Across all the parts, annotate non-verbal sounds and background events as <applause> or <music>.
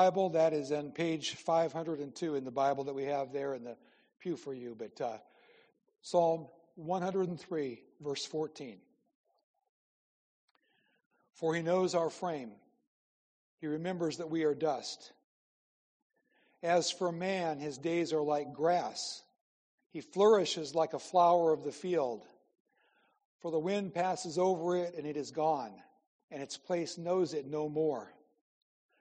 Bible, that is on page 502 in the Bible that we have there in the pew for you. But uh, Psalm 103, verse 14. For he knows our frame, he remembers that we are dust. As for man, his days are like grass. He flourishes like a flower of the field. For the wind passes over it, and it is gone, and its place knows it no more.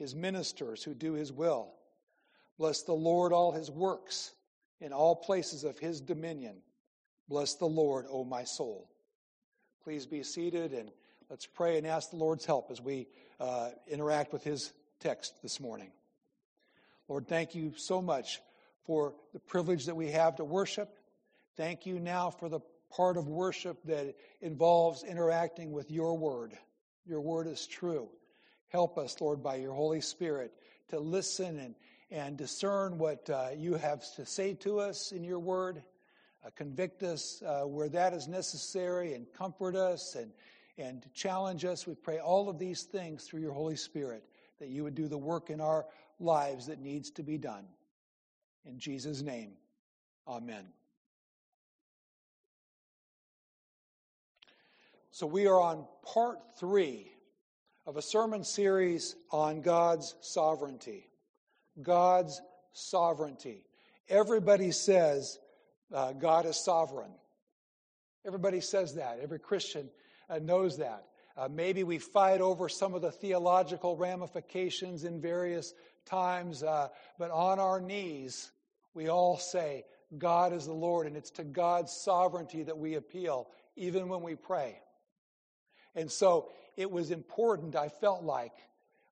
his ministers who do his will. Bless the Lord, all his works, in all places of his dominion. Bless the Lord, O my soul. Please be seated and let's pray and ask the Lord's help as we uh, interact with his text this morning. Lord, thank you so much for the privilege that we have to worship. Thank you now for the part of worship that involves interacting with your word. Your word is true. Help us, Lord, by your Holy Spirit to listen and, and discern what uh, you have to say to us in your word. Uh, convict us uh, where that is necessary and comfort us and, and challenge us. We pray all of these things through your Holy Spirit that you would do the work in our lives that needs to be done. In Jesus' name, amen. So we are on part three of a sermon series on God's sovereignty. God's sovereignty. Everybody says uh, God is sovereign. Everybody says that. Every Christian uh, knows that. Uh, maybe we fight over some of the theological ramifications in various times, uh, but on our knees, we all say, God is the Lord, and it's to God's sovereignty that we appeal, even when we pray. And so it was important, I felt like,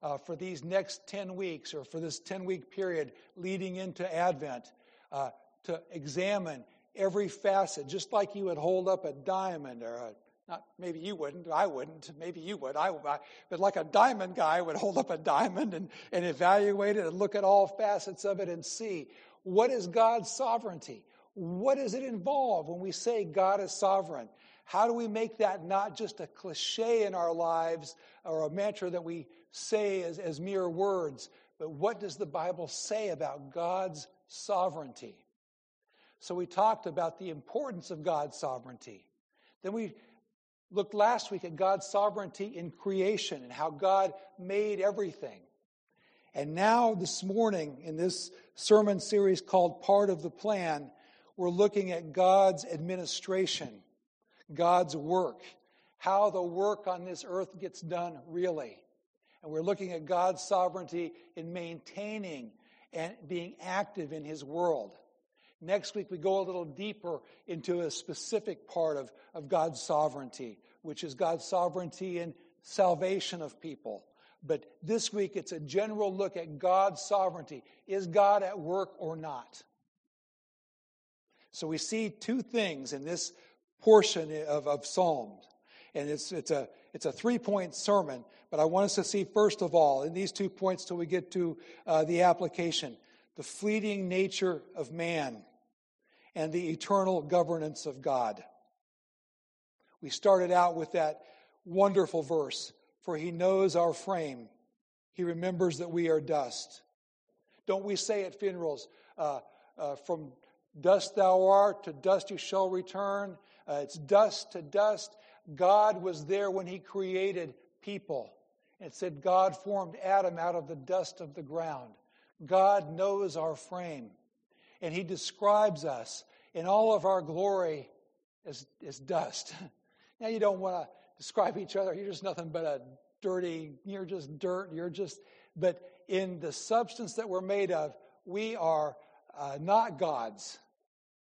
uh, for these next 10 weeks or for this 10 week period leading into Advent uh, to examine every facet, just like you would hold up a diamond or a not maybe you wouldn't, I wouldn't, maybe you would, I, I, but like a diamond guy would hold up a diamond and, and evaluate it and look at all facets of it and see what is God's sovereignty? What does it involve when we say God is sovereign? How do we make that not just a cliche in our lives or a mantra that we say as, as mere words, but what does the Bible say about God's sovereignty? So we talked about the importance of God's sovereignty. Then we looked last week at God's sovereignty in creation and how God made everything. And now, this morning, in this sermon series called Part of the Plan, we're looking at God's administration God's work, how the work on this earth gets done really. And we're looking at God's sovereignty in maintaining and being active in His world. Next week, we go a little deeper into a specific part of, of God's sovereignty, which is God's sovereignty in salvation of people. But this week, it's a general look at God's sovereignty. Is God at work or not? So we see two things in this portion of, of Psalms. And it's, it's a, it's a three point sermon, but I want us to see, first of all, in these two points till we get to uh, the application, the fleeting nature of man and the eternal governance of God. We started out with that wonderful verse For he knows our frame, he remembers that we are dust. Don't we say at funerals, uh, uh, From dust thou art, to dust you shall return? Uh, it's dust to dust. God was there when He created people. It said God formed Adam out of the dust of the ground. God knows our frame. And He describes us in all of our glory as, as dust. <laughs> now, you don't want to describe each other. You're just nothing but a dirty, you're just dirt. You're just, but in the substance that we're made of, we are uh, not gods.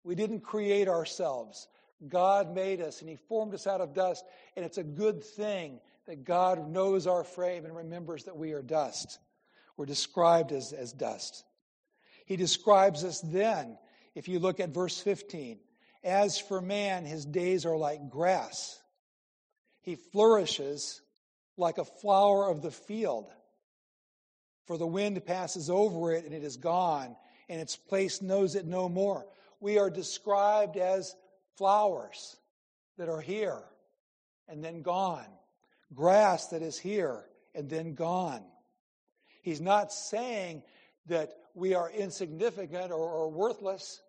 We didn't create ourselves. God made us and He formed us out of dust, and it's a good thing that God knows our frame and remembers that we are dust. We're described as, as dust. He describes us then, if you look at verse 15. As for man, his days are like grass. He flourishes like a flower of the field. For the wind passes over it and it is gone, and its place knows it no more. We are described as flowers that are here and then gone, grass that is here and then gone. He's not saying that we are insignificant or, or worthless.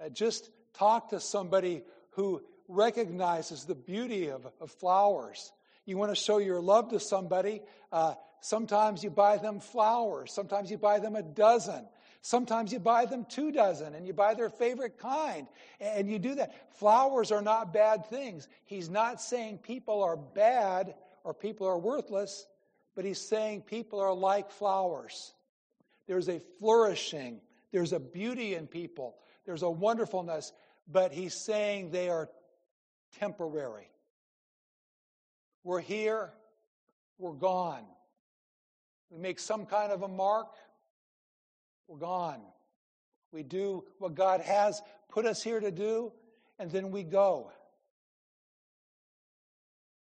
Uh, just talk to somebody who recognizes the beauty of, of flowers. You want to show your love to somebody, uh, sometimes you buy them flowers, sometimes you buy them a dozen. Sometimes you buy them two dozen and you buy their favorite kind and you do that. Flowers are not bad things. He's not saying people are bad or people are worthless, but he's saying people are like flowers. There's a flourishing, there's a beauty in people, there's a wonderfulness, but he's saying they are temporary. We're here, we're gone. We make some kind of a mark, we're gone. We do what God has put us here to do, and then we go.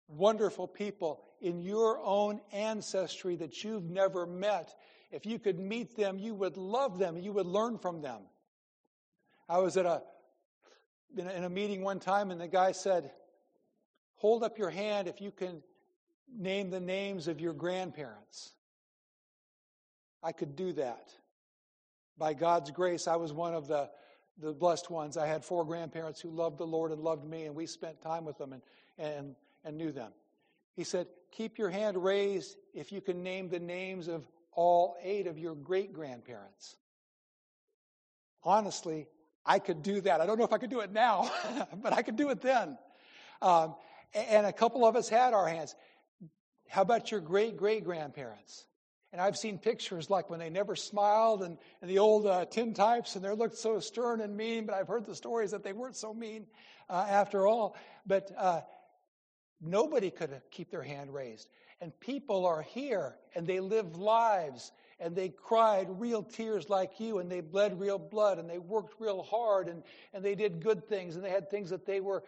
Wonderful people in your own ancestry that you've never met. If you could meet them, you would love them, you would learn from them. I was at a in a, in a meeting one time, and the guy said, Hold up your hand if you can name the names of your grandparents. I could do that. By God's grace, I was one of the, the blessed ones. I had four grandparents who loved the Lord and loved me, and we spent time with them and, and, and knew them. He said, Keep your hand raised if you can name the names of all eight of your great grandparents. Honestly, I could do that. I don't know if I could do it now, <laughs> but I could do it then. Um, and a couple of us had our hands. How about your great great grandparents? And I've seen pictures like when they never smiled and, and the old uh, tintypes and they looked so stern and mean, but I've heard the stories that they weren't so mean uh, after all. But uh, nobody could keep their hand raised. And people are here and they live lives and they cried real tears like you and they bled real blood and they worked real hard and, and they did good things and they had things that they were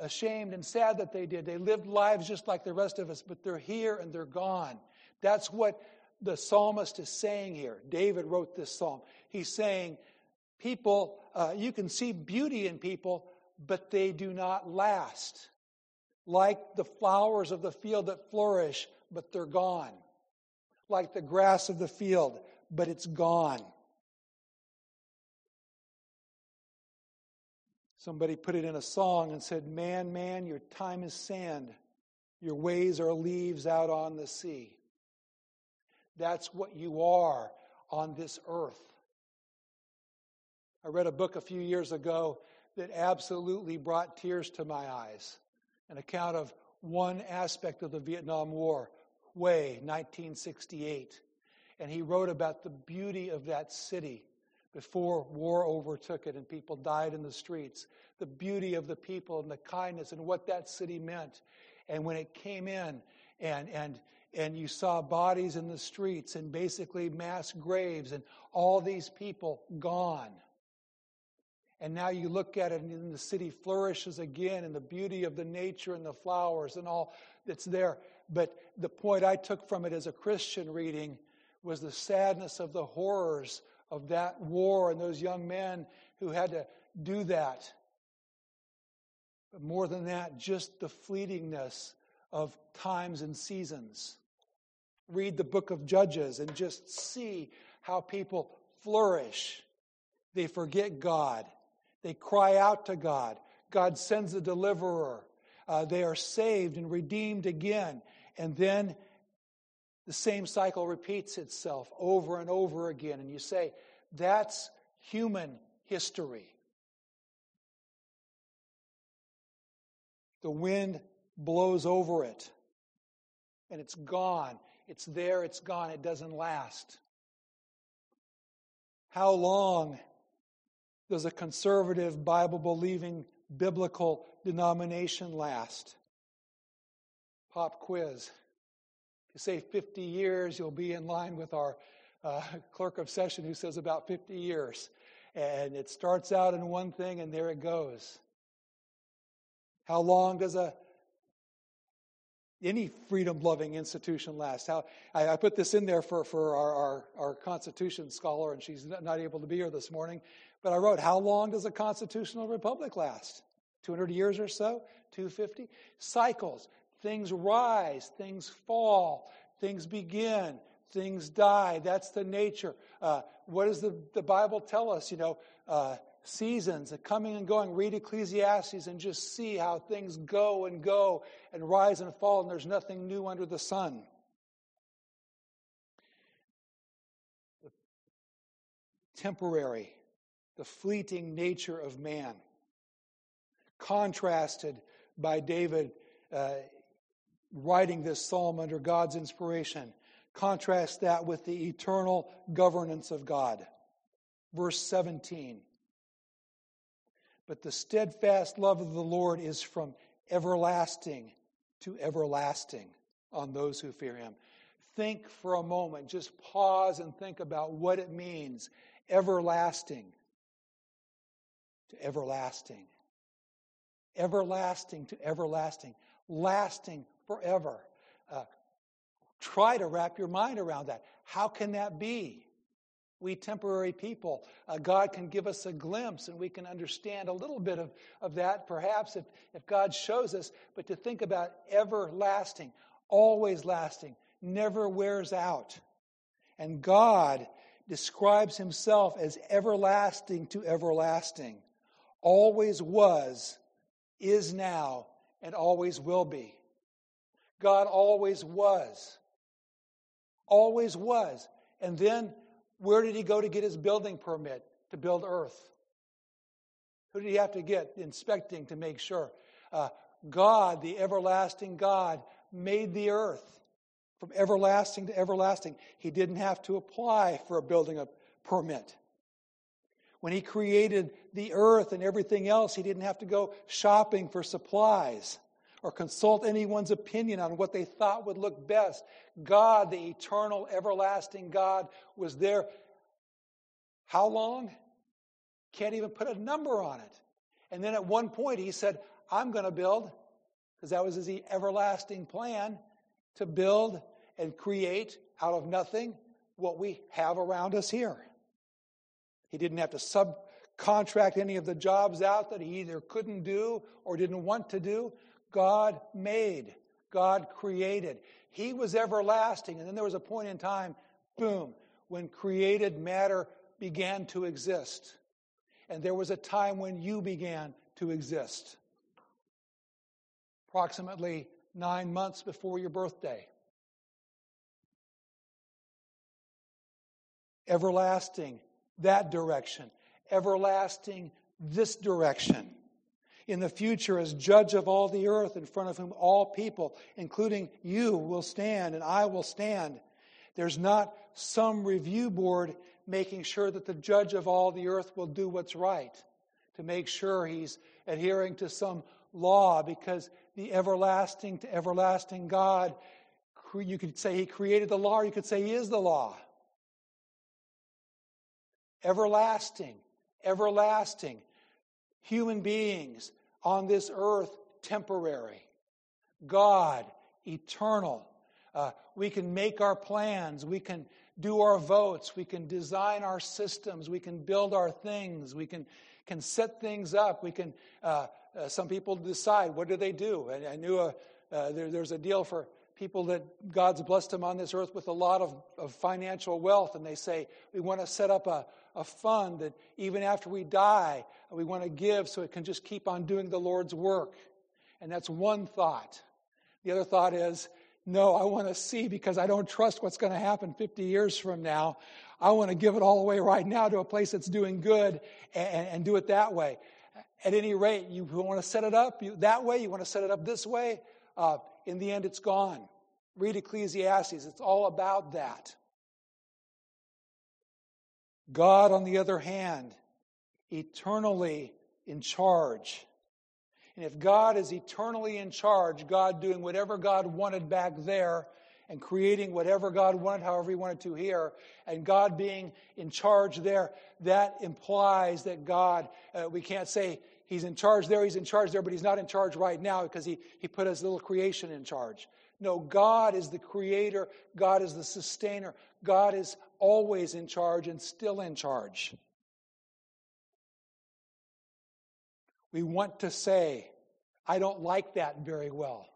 ashamed and sad that they did. They lived lives just like the rest of us, but they're here and they're gone. That's what the psalmist is saying here. David wrote this psalm. He's saying, People, uh, you can see beauty in people, but they do not last. Like the flowers of the field that flourish, but they're gone. Like the grass of the field, but it's gone. Somebody put it in a song and said, Man, man, your time is sand. Your ways are leaves out on the sea. That's what you are on this earth. I read a book a few years ago that absolutely brought tears to my eyes an account of one aspect of the Vietnam War, Hue, 1968. And he wrote about the beauty of that city before war overtook it and people died in the streets, the beauty of the people and the kindness and what that city meant. And when it came in and, and and you saw bodies in the streets and basically mass graves and all these people gone. And now you look at it and the city flourishes again and the beauty of the nature and the flowers and all that's there. But the point I took from it as a Christian reading was the sadness of the horrors of that war and those young men who had to do that. But more than that, just the fleetingness of times and seasons. Read the book of Judges and just see how people flourish. They forget God, they cry out to God. God sends a deliverer. Uh, they are saved and redeemed again. And then the same cycle repeats itself over and over again. And you say, that's human history. The wind blows over it, and it's gone. It's there, it's gone, it doesn't last. How long does a conservative, Bible believing, biblical denomination last? Pop quiz. If you say 50 years, you'll be in line with our uh, <laughs> clerk of session who says about 50 years. And it starts out in one thing and there it goes. How long does a any freedom loving institution last? How I, I, put this in there for, for our, our, our Constitution scholar, and she's not able to be here this morning. But I wrote, How long does a constitutional republic last? 200 years or so? 250? Cycles. Things rise, things fall, things begin, things die. That's the nature. Uh, what does the, the Bible tell us? You know, uh, seasons, the coming and going. Read Ecclesiastes and just see how things go and go and rise and fall, and there's nothing new under the sun. The temporary, the fleeting nature of man, contrasted by David uh, writing this psalm under God's inspiration. Contrast that with the eternal governance of God. Verse 17. But the steadfast love of the Lord is from everlasting to everlasting on those who fear him. Think for a moment, just pause and think about what it means everlasting to everlasting. Everlasting to everlasting. Lasting forever. Uh, try to wrap your mind around that. How can that be? We temporary people, uh, God can give us a glimpse and we can understand a little bit of, of that, perhaps, if, if God shows us. But to think about everlasting, always lasting, never wears out. And God describes himself as everlasting to everlasting, always was, is now, and always will be. God always was. Always was. And then where did he go to get his building permit to build earth? Who did he have to get inspecting to make sure? Uh, God, the everlasting God, made the earth from everlasting to everlasting. He didn't have to apply for a building a permit. When he created the earth and everything else, he didn't have to go shopping for supplies or consult anyone's opinion on what they thought would look best. God, the eternal, everlasting God, was there. How long? Can't even put a number on it. And then at one point, he said, I'm going to build, because that was his everlasting plan, to build and create out of nothing what we have around us here. He didn't have to subcontract any of the jobs out that he either couldn't do or didn't want to do. God made, God created. He was everlasting. And then there was a point in time, boom, when created matter began to exist. And there was a time when you began to exist. Approximately nine months before your birthday. Everlasting, that direction. Everlasting, this direction in the future as judge of all the earth, in front of whom all people, including you, will stand and I will stand. There's not some review board making sure that the judge of all the earth will do what's right, to make sure he's adhering to some law, because the everlasting to everlasting God, you could say he created the law, or you could say he is the law. Everlasting, everlasting human beings on this earth temporary. God, eternal. Uh, we can make our plans. We can do our votes. We can design our systems. We can build our things. We can, can set things up. We can, uh, uh, some people decide what do they do. And I knew a, uh, there, there's a deal for people that God's blessed them on this earth with a lot of, of financial wealth, and they say, We want to set up a, a fund that even after we die, we want to give so it can just keep on doing the Lord's work. And that's one thought. The other thought is, no, I want to see because I don't trust what's going to happen 50 years from now. I want to give it all away right now to a place that's doing good and, and do it that way. At any rate, you want to set it up that way, you want to set it up this way. Uh, in the end, it's gone. Read Ecclesiastes, it's all about that. God, on the other hand, eternally in charge. And if God is eternally in charge, God doing whatever God wanted back there, and creating whatever God wanted, however He wanted to here, and God being in charge there, that implies that God, uh, we can't say He's in charge there, He's in charge there, but He's not in charge right now because He, he put His little creation in charge. No, God is the creator, God is the sustainer, God is always in charge and still in charge. We want to say, I don't like that very well.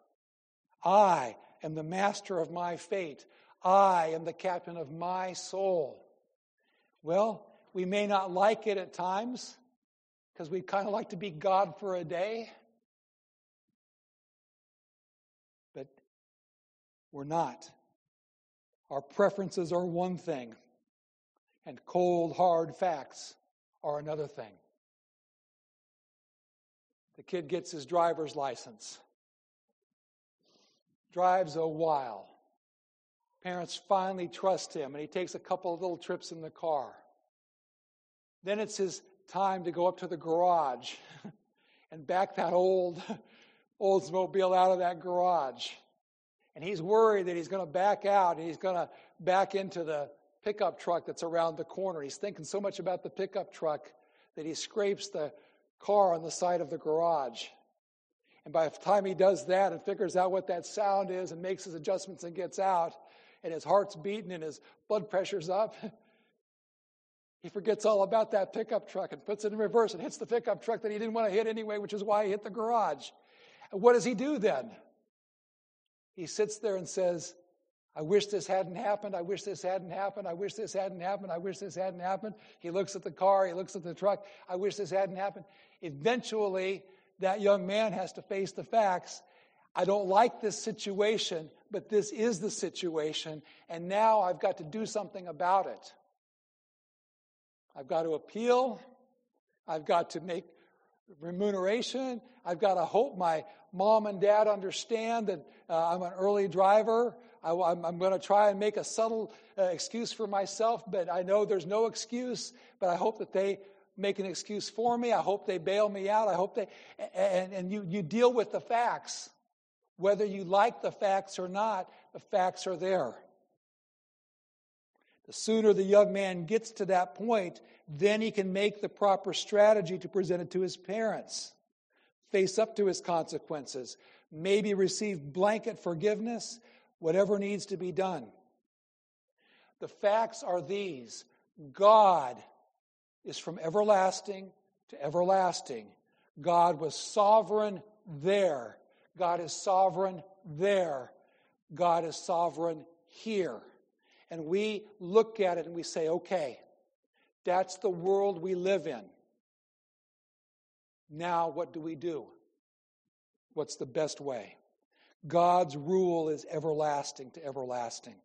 I am the master of my fate. I am the captain of my soul. Well, we may not like it at times because we kind of like to be God for a day. But we're not. Our preferences are one thing, and cold, hard facts are another thing. The kid gets his driver's license, drives a while. Parents finally trust him, and he takes a couple of little trips in the car. Then it's his time to go up to the garage <laughs> and back that old <laughs> Oldsmobile out of that garage. And he's worried that he's going to back out and he's going to back into the pickup truck that's around the corner. He's thinking so much about the pickup truck that he scrapes the car on the side of the garage. And by the time he does that and figures out what that sound is and makes his adjustments and gets out, and his heart's beating and his blood pressure's up, <laughs> he forgets all about that pickup truck and puts it in reverse and hits the pickup truck that he didn't want to hit anyway, which is why he hit the garage. And what does he do then? He sits there and says, I wish this hadn't happened. I wish this hadn't happened. I wish this hadn't happened. I wish this hadn't happened. He looks at the car. He looks at the truck. I wish this hadn't happened. Eventually, that young man has to face the facts. I don't like this situation, but this is the situation, and now I've got to do something about it. I've got to appeal. I've got to make remuneration. I've got to hope my mom and dad understand that uh, I'm an early driver. I, am going to try and make a subtle uh, excuse for myself, but I know there's no excuse. But I hope that they make an excuse for me. I hope they bail me out. I hope they, and, and you, you deal with the facts. Whether you like the facts or not, the facts are there. The sooner the young man gets to that point, then he can make the proper strategy to present it to his parents, face up to his consequences, maybe receive blanket forgiveness, whatever needs to be done. The facts are these God is from everlasting to everlasting. God was sovereign there. God is sovereign there. God is sovereign here. And we look at it and we say, okay, that's the world we live in. Now, what do we do? What's the best way? God's rule is everlasting to everlasting.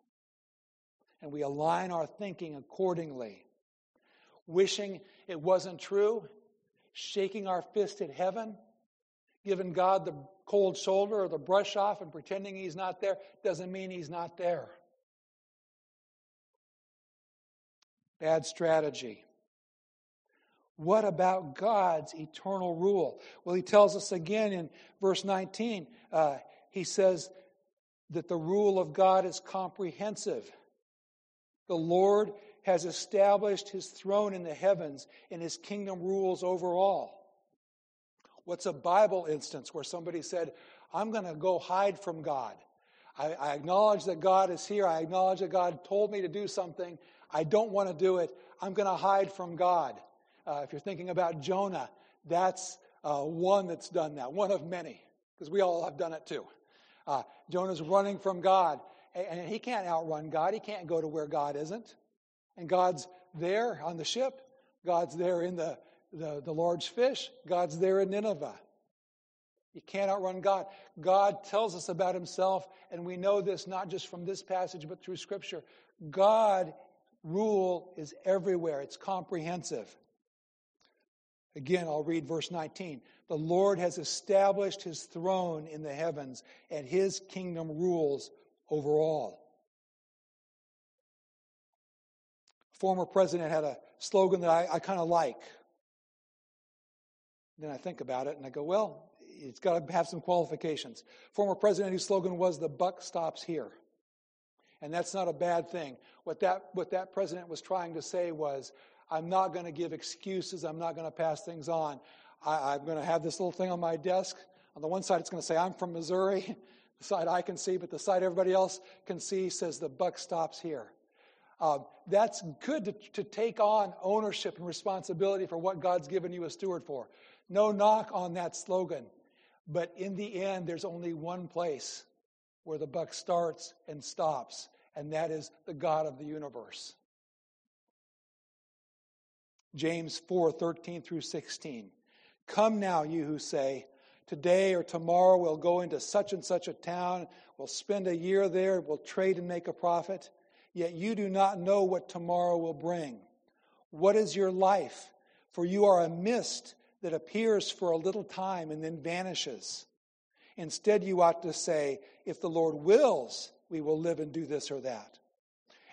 And we align our thinking accordingly. Wishing it wasn't true, shaking our fist at heaven, giving God the cold shoulder or the brush off and pretending He's not there doesn't mean He's not there. Bad strategy. What about God's eternal rule? Well, he tells us again in verse 19. Uh, he says that the rule of God is comprehensive. The Lord has established his throne in the heavens, and his kingdom rules over all. What's a Bible instance where somebody said, I'm going to go hide from God? I, I, acknowledge that God is here. I acknowledge that God told me to do something. I don't want to do it. I'm going to hide from God. Uh, if you're thinking about Jonah, that's uh, one that's done that, one of many, because we all have done it too. Uh, Jonah's running from God, and he can't outrun God. He can't go to where God isn't. And God's there on the ship, God's there in the, the, the large fish, God's there in Nineveh. You can't outrun God. God tells us about himself, and we know this not just from this passage, but through Scripture. God rule is everywhere, it's comprehensive. Again, I'll read verse 19. The Lord has established his throne in the heavens, and his kingdom rules over all. Former president had a slogan that I, I kind of like. Then I think about it and I go, well, it's got to have some qualifications. Former president whose slogan was, the buck stops here. And that's not a bad thing. What that, what that president was trying to say was, I'm not going to give excuses. I'm not going to pass things on. I, am going to have this little thing on my desk. On the one side, it's going to say, I'm from Missouri. <laughs> The side I can see, but the side everybody else can see says, the buck stops here. Um, that's good to, to take on ownership and responsibility for what God's given you a steward for. No knock on that slogan. But in the end, there's only one place where the buck starts and stops, and that is the God of the universe. James 4 13 through 16. Come now, you who say, Today or tomorrow we'll go into such and such a town, we'll spend a year there, we'll trade and make a profit. Yet you do not know what tomorrow will bring. What is your life? For you are a mist that appears for a little time and then vanishes. Instead, you ought to say, If the Lord wills, we will live and do this or that.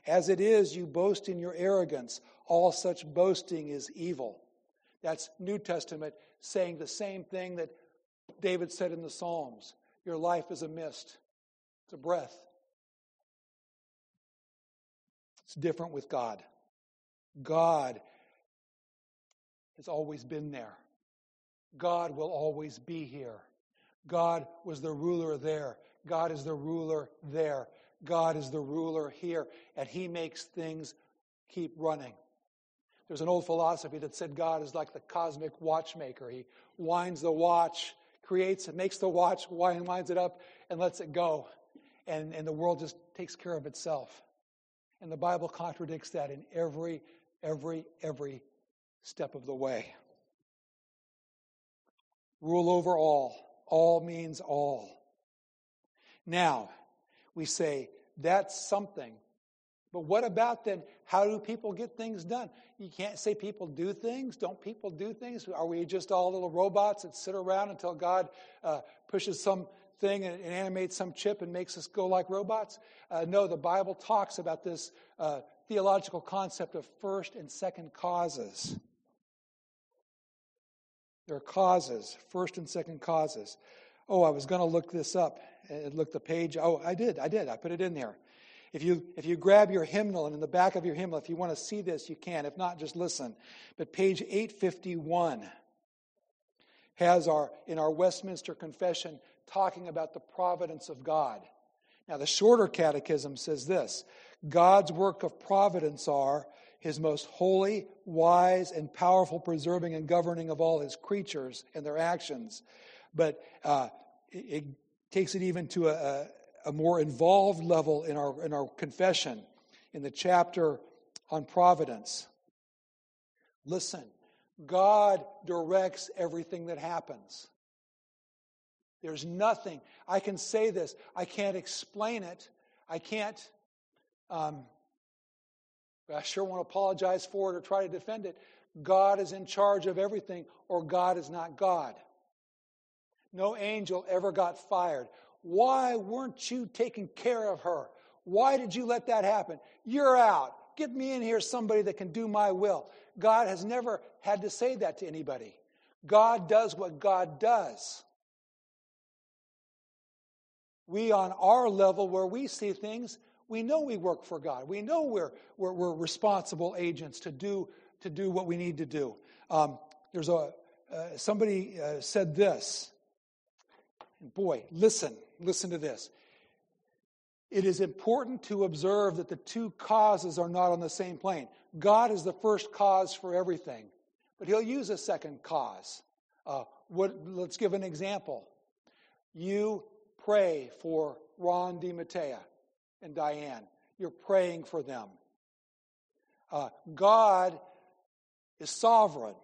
As it is, you boast in your arrogance. All such boasting is evil. That's New Testament saying the same thing that David said in the Psalms Your life is a mist, it's a breath. It's different with God. God has always been there. God will always be here. God was the ruler there. God is the ruler there. God is the ruler here. And He makes things keep running. There's an old philosophy that said God is like the cosmic watchmaker. He winds the watch, creates it, makes the watch, winds it up, and lets it go. And, and the world just takes care of itself. And the Bible contradicts that in every, every, every step of the way. Rule over all. All means all. Now, we say, that's something. But what about then? How do people get things done? You can't say people do things. Don't people do things? Are we just all little robots that sit around until God uh, pushes some thing and, and, animates some chip and makes us go like robots? Uh, no, the Bible talks about this uh, theological concept of first and second causes. There are causes, first and second causes. Oh, I was going to look this up and look the page. Oh, I did. I did. I put it in there. If you, if you grab your hymnal and in the back of your hymnal, if you want to see this, you can. If not, just listen. But page 851 has our, in our Westminster Confession, talking about the providence of God. Now, the shorter catechism says this God's work of providence are his most holy, wise, and powerful preserving and governing of all his creatures and their actions. But uh, it, it, takes it even to a, a more involved level in our, in our confession in the chapter on providence. Listen, God directs everything that happens. There's nothing. I can say this. I can't explain it. I can't. Um, I sure won't apologize for it or try to defend it. God is in charge of everything, or God is not God. No angel ever got fired. Why weren't you taking care of her? Why did you let that happen? You're out. Get me in here somebody that can do my will. God has never had to say that to anybody. God does what God does. We, on our level where we see things, we know we work for God. We know we're, we're, we're responsible agents to do, to do what we need to do. Um, there's a, uh, somebody uh, said this. Boy, listen, listen to this. It is important to observe that the two causes are not on the same plane. God is the first cause for everything, but He'll use a second cause. Uh, what, let's give an example. You pray for Ron DiMattea and Diane. You're praying for them. Uh, God is sovereign.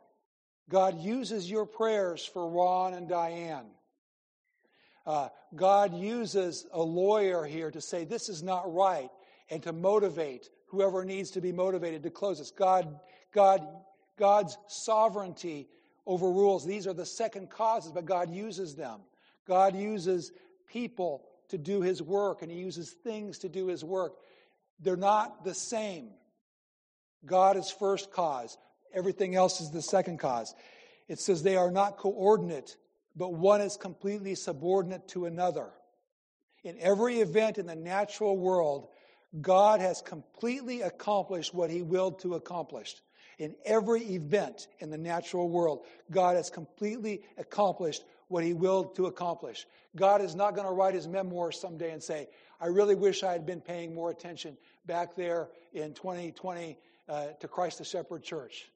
God uses your prayers for Ron and Diane. Uh, God uses a lawyer here to say this is not right and to motivate whoever needs to be motivated to close this. God, God, God's sovereignty overrules. These are the second causes, but God uses them. God uses people to do his work and he uses things to do his work. They're not the same. God is first cause, everything else is the second cause. It says they are not coordinate, but one is completely subordinate to another. In every event in the natural world, God has completely accomplished what he willed to accomplish. In every event in the natural world, God has completely accomplished what he willed to accomplish. God is not going to write his memoirs someday and say, I really wish I had been paying more attention back there in 2020 uh, to Christ the Shepherd Church.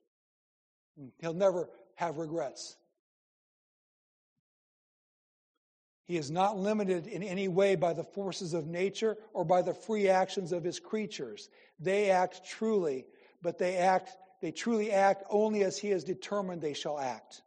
He'll never have regrets. He is not limited in any way by the forces of nature or by the free actions of his creatures. They act truly, but they act they truly act only as he has determined they shall act.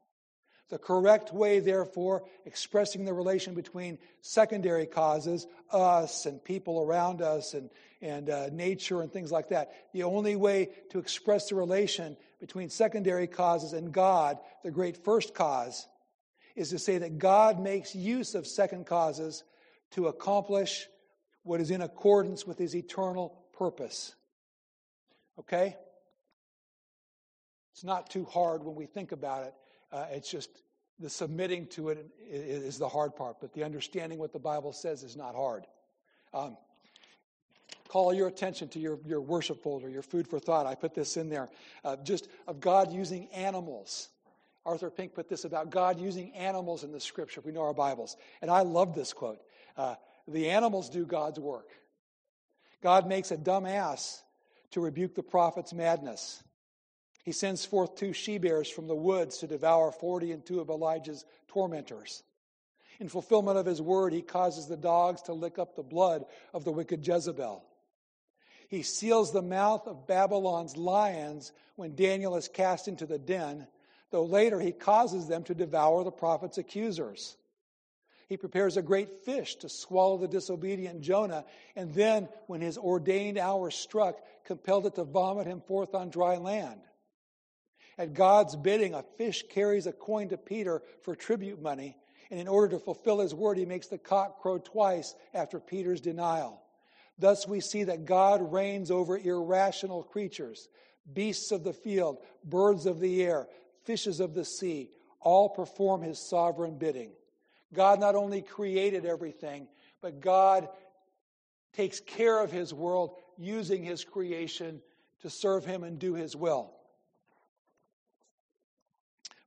The correct way, therefore, expressing the relation between secondary causes, us and people around us and, and uh, nature and things like that, the only way to express the relation between secondary causes and God, the great first cause, is to say that God makes use of second causes to accomplish what is in accordance with his eternal purpose. Okay? It's not too hard when we think about it. Uh, it's just the submitting to it is the hard part, but the understanding what the Bible says is not hard. Um, call your attention to your, your worship folder, your food for thought. I put this in there. Uh, just of God using animals Arthur Pink put this about God using animals in the scripture. We know our Bibles. And I love this quote. Uh, the animals do God's work. God makes a dumb ass to rebuke the prophet's madness. He sends forth two she bears from the woods to devour forty and two of Elijah's tormentors. In fulfillment of his word, he causes the dogs to lick up the blood of the wicked Jezebel. He seals the mouth of Babylon's lions when Daniel is cast into the den though later he causes them to devour the prophet's accusers. He prepares a great fish to swallow the disobedient Jonah, and then, when his ordained hour struck, compelled it to vomit him forth on dry land. At God's bidding, a fish carries a coin to Peter for tribute money, and in order to fulfill his word, he makes the cock crow twice after Peter's denial. Thus, we see that God reigns over irrational creatures, beasts of the field, birds of the air, fishes of the sea, all perform his sovereign bidding. God not only created everything, but God takes care of his world using his creation to serve him and do his will.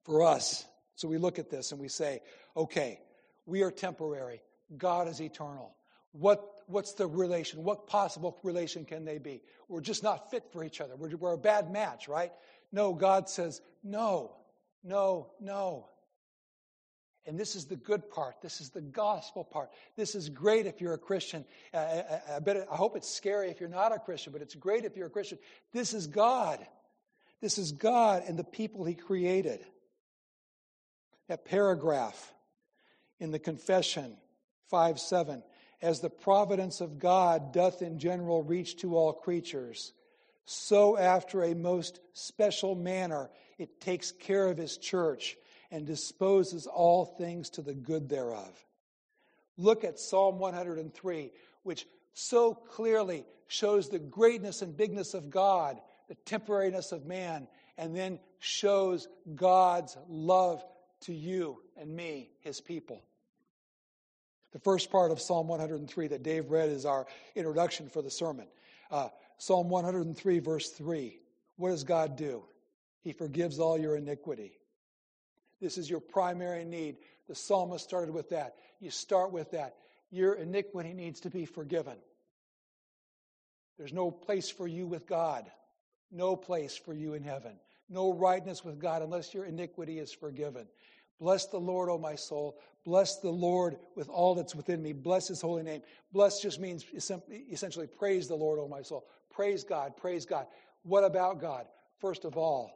For us, so we look at this and we say, okay, we are temporary, God is eternal. What, what's the relation? What possible relation can they be? We're just not fit for each other. We're, we're a bad match, right? No, God says, no, no, no. And this is the good part. This is the gospel part. This is great if you're a Christian. I, I, I, bet I hope it's scary if you're not a Christian, but it's great if you're a Christian. This is God. This is God and the people He created. That paragraph in the confession, 5 7, as the providence of God doth in general reach to all creatures so after a most special manner it takes care of his church and disposes all things to the good thereof. Look at Psalm 103, which so clearly shows the greatness and bigness of God, the temporariness of man, and then shows God's love to you and me, his people. The first part of Psalm 103 that Dave read is our introduction for the sermon. Uh, Psalm 103, verse 3. What does God do? He forgives all your iniquity. This is your primary need. The psalmist started with that. You start with that. Your iniquity needs to be forgiven. There's no place for you with God, no place for you in heaven, no rightness with God unless your iniquity is forgiven. Bless the Lord, O my soul. Bless the Lord with all that's within me. Bless his holy name. Bless just means essentially praise the Lord, O my soul. Praise God, praise God. What about God? First of all,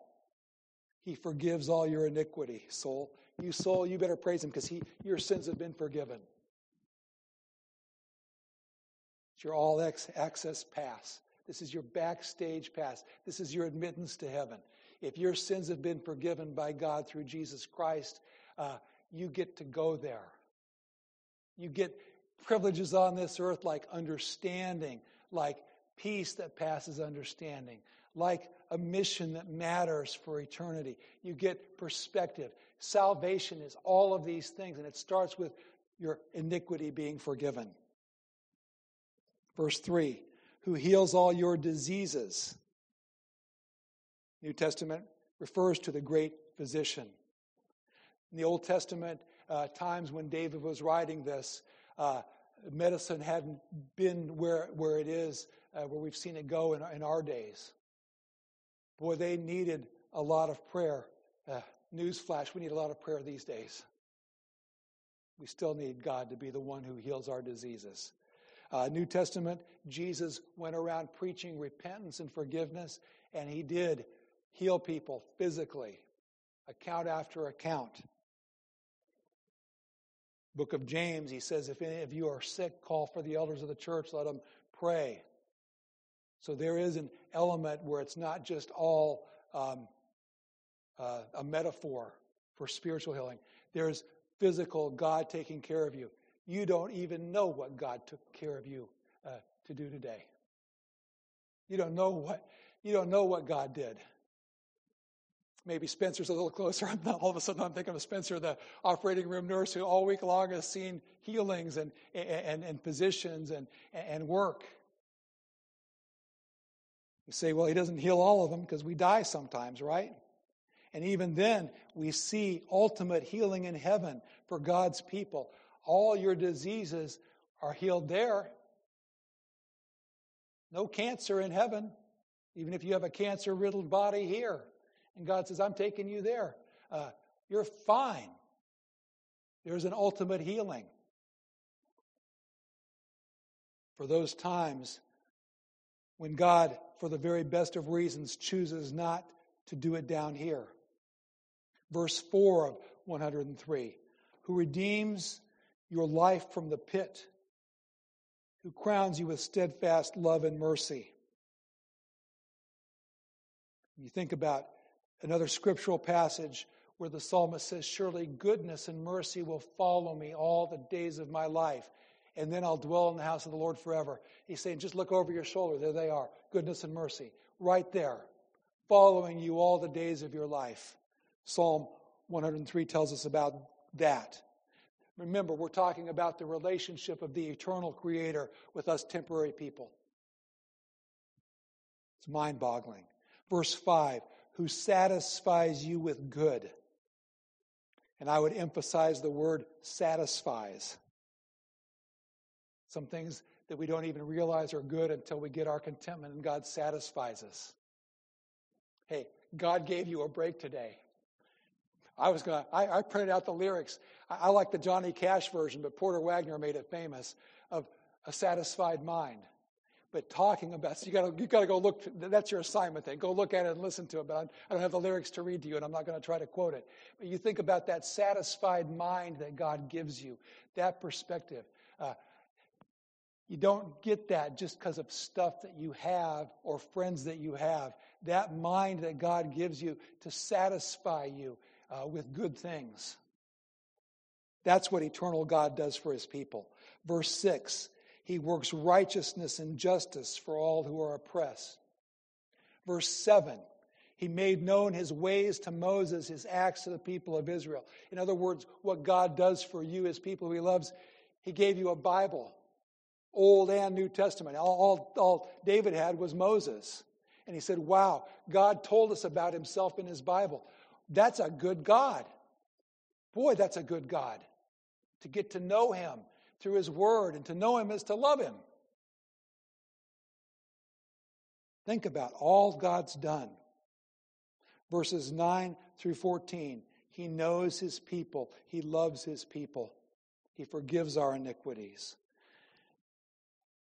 he forgives all your iniquity, soul. You soul, you better praise him because he your sins have been forgiven. It's your all access pass. This is your backstage pass. This is your admittance to heaven. If your sins have been forgiven by God through Jesus Christ, uh, you get to go there. You get privileges on this earth like understanding, like peace that passes understanding, like a mission that matters for eternity. You get perspective. Salvation is all of these things, and it starts with your iniquity being forgiven. Verse 3 who heals all your diseases. New Testament refers to the great physician. In the Old Testament, uh, times when David was writing this, uh, medicine hadn't been where, where it is, uh, where we've seen it go in, in our days. Boy, they needed a lot of prayer. Uh, newsflash, we need a lot of prayer these days. We still need God to be the one who heals our diseases. Uh, New Testament, Jesus went around preaching repentance and forgiveness, and he did heal people physically, account after account. Book of James, he says, if any of you are sick, call for the elders of the church, let them pray. So there is an element where it's not just all um, uh, a metaphor for spiritual healing. There's physical God taking care of you. You don't even know what God took care of you uh, to do today. You don't know what you don't know what God did. Maybe Spencer's a little closer. <laughs> all of a sudden, I'm thinking of Spencer, the operating room nurse, who all week long has seen healings and and, and positions and and work. You say, well, he doesn't heal all of them because we die sometimes, right? And even then, we see ultimate healing in heaven for God's people. All your diseases are healed there. No cancer in heaven, even if you have a cancer riddled body here. And God says, I'm taking you there. Uh, you're fine. There's an ultimate healing. For those times when God, for the very best of reasons, chooses not to do it down here verse 4 of 103 who redeems your life from the pit, who crowns you with steadfast love and mercy. You think about another scriptural passage where the psalmist says, Surely goodness and mercy will follow me all the days of my life, and then I'll dwell in the house of the Lord forever. He's saying, Just look over your shoulder. There they are. Goodness and mercy. Right there. Following you all the days of your life. Psalm 103 tells us about that. Remember, we're talking about the relationship of the eternal Creator with us temporary people. It's mind boggling. Verse 5 who satisfies you with good. And I would emphasize the word satisfies. Some things that we don't even realize are good until we get our contentment and God satisfies us. Hey, God gave you a break today. I was going. I, I printed out the lyrics. I, I like the Johnny Cash version, but Porter Wagoner made it famous of a satisfied mind. But talking about, so you got to you got to go look. That's your assignment. Then go look at it and listen to it. But I, I don't have the lyrics to read to you, and I'm not going to try to quote it. But you think about that satisfied mind that God gives you, that perspective. Uh, you don't get that just because of stuff that you have or friends that you have. That mind that God gives you to satisfy you, uh, with good things. That's what eternal God does for his people. Verse 6 He works righteousness and justice for all who are oppressed. Verse 7 He made known his ways to Moses, his acts to the people of Israel. In other words, what God does for you, his people who he loves, he gave you a Bible, Old and New Testament. All, all, all David had was Moses. And he said, Wow, God told us about himself in his Bible. That's a good God. Boy, that's a good God. To get to know Him through His Word and to know Him is to love Him. Think about all God's done. Verses 9 through 14. He knows His people, He loves His people, He forgives our iniquities.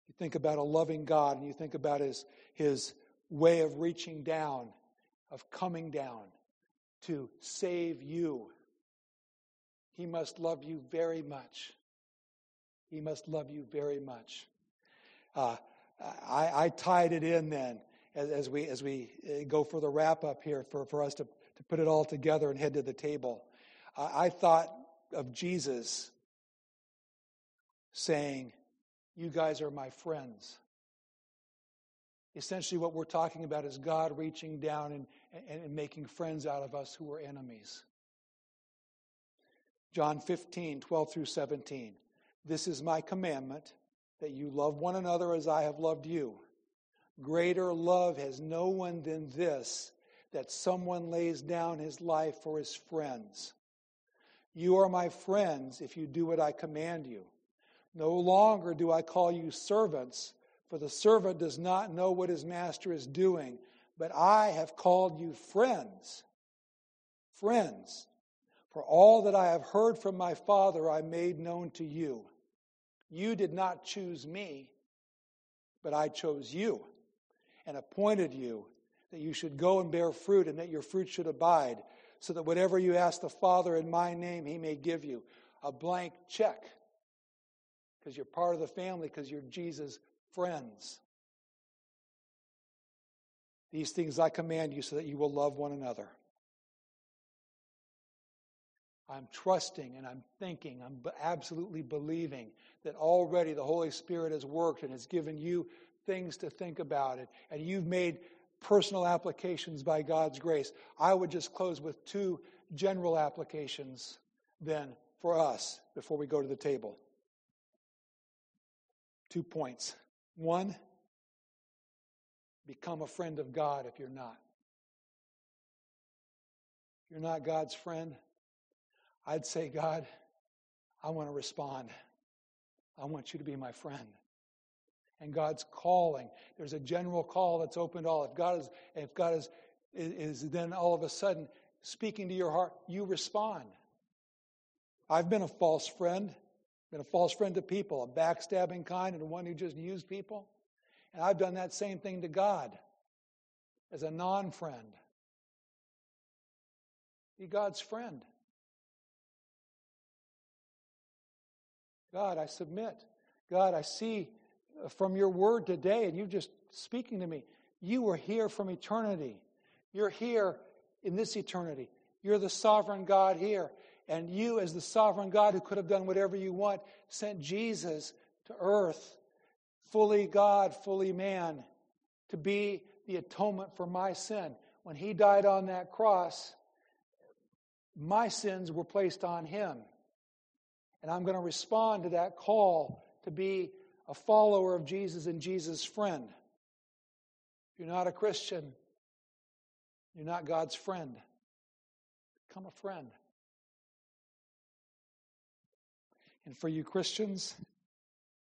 You think about a loving God and you think about His, his way of reaching down, of coming down to save you. He must love you very much. He must love you very much. Uh, I, I, tied it in then as, as, we, as we uh, go for the wrap up here for, for us to, to put it all together and head to the table. I thought of Jesus saying, You guys are my friends. Essentially, what we're talking about is God reaching down and, and, and making friends out of us who were enemies. John 15, 12 through 17. This is my commandment that you love one another as I have loved you. Greater love has no one than this, that someone lays down his life for his friends. You are my friends if you do what I command you. No longer do I call you servants, for the servant does not know what his master is doing, but I have called you friends. Friends, for all that I have heard from my Father I made known to you. You did not choose me, but I chose you and appointed you that you should go and bear fruit and that your fruit should abide, so that whatever you ask the Father in my name, he may give you. A blank check because you're part of the family, because you're Jesus' friends. These things I command you so that you will love one another. I'm trusting and I'm thinking, I'm absolutely believing that already the Holy Spirit has worked and has given you things to think about it, and you've made personal applications by God's grace. I would just close with two general applications then for us before we go to the table. Two points. One, become a friend of God if you're not. If you're not God's friend, I'd say, God, I want to respond. I want you to be my friend. And God's calling. There's a general call that's open to all. If God is, if God is, is then all of a sudden speaking to your heart, you respond. I've been a false friend, been a false friend to people, a backstabbing kind, and one who just used people. And I've done that same thing to God as a non friend. Be God's friend. God, I submit. God, I see uh, from your word today, and you're just speaking to me. You were here from eternity. You're here in this eternity. You're the sovereign God here. And you, as the sovereign God who could have done whatever you want, sent Jesus to earth, fully God, fully man, to be the atonement for my sin. When he died on that cross, my sins were placed on him. And I'm going to respond to that call to be a follower of Jesus and Jesus' friend. If you're not a Christian, you're not God's friend. Become a friend. And for you Christians,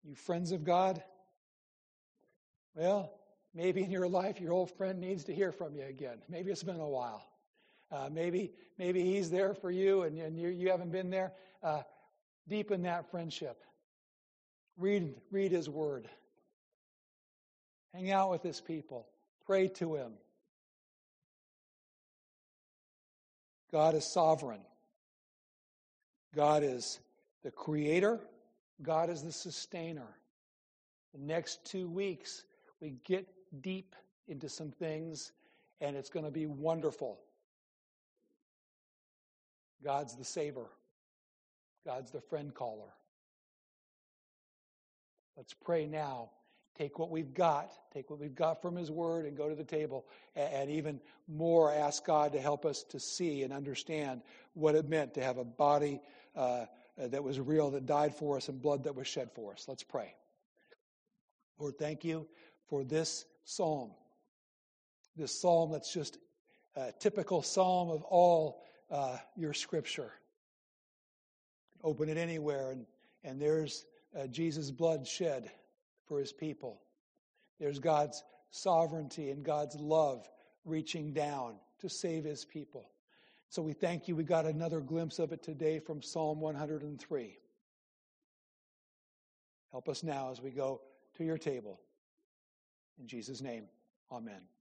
you friends of God, well, maybe in your life your old friend needs to hear from you again. Maybe it's been a while. Uh, maybe maybe he's there for you and, and you, you haven't been there. Uh, deepen that friendship. Read, read his word. Hang out with his people. Pray to him. God is sovereign. God is the creator. God is the sustainer. The next two weeks, we get deep into some things, and it's going to be wonderful. God's the saver, God's the friend caller. Let's pray now. Take what we've got, take what we've got from His Word, and go to the table. And even more, ask God to help us to see and understand what it meant to have a body uh, that was real, that died for us, and blood that was shed for us. Let's pray. Lord, thank you for this psalm. This psalm that's just a typical psalm of all uh, your scripture. Open it anywhere, and, and there's uh, Jesus' blood shed for his people. There's God's sovereignty and God's love reaching down to save his people. So we thank you. We got another glimpse of it today from Psalm 103. Help us now as we go to your table. In Jesus' name, amen.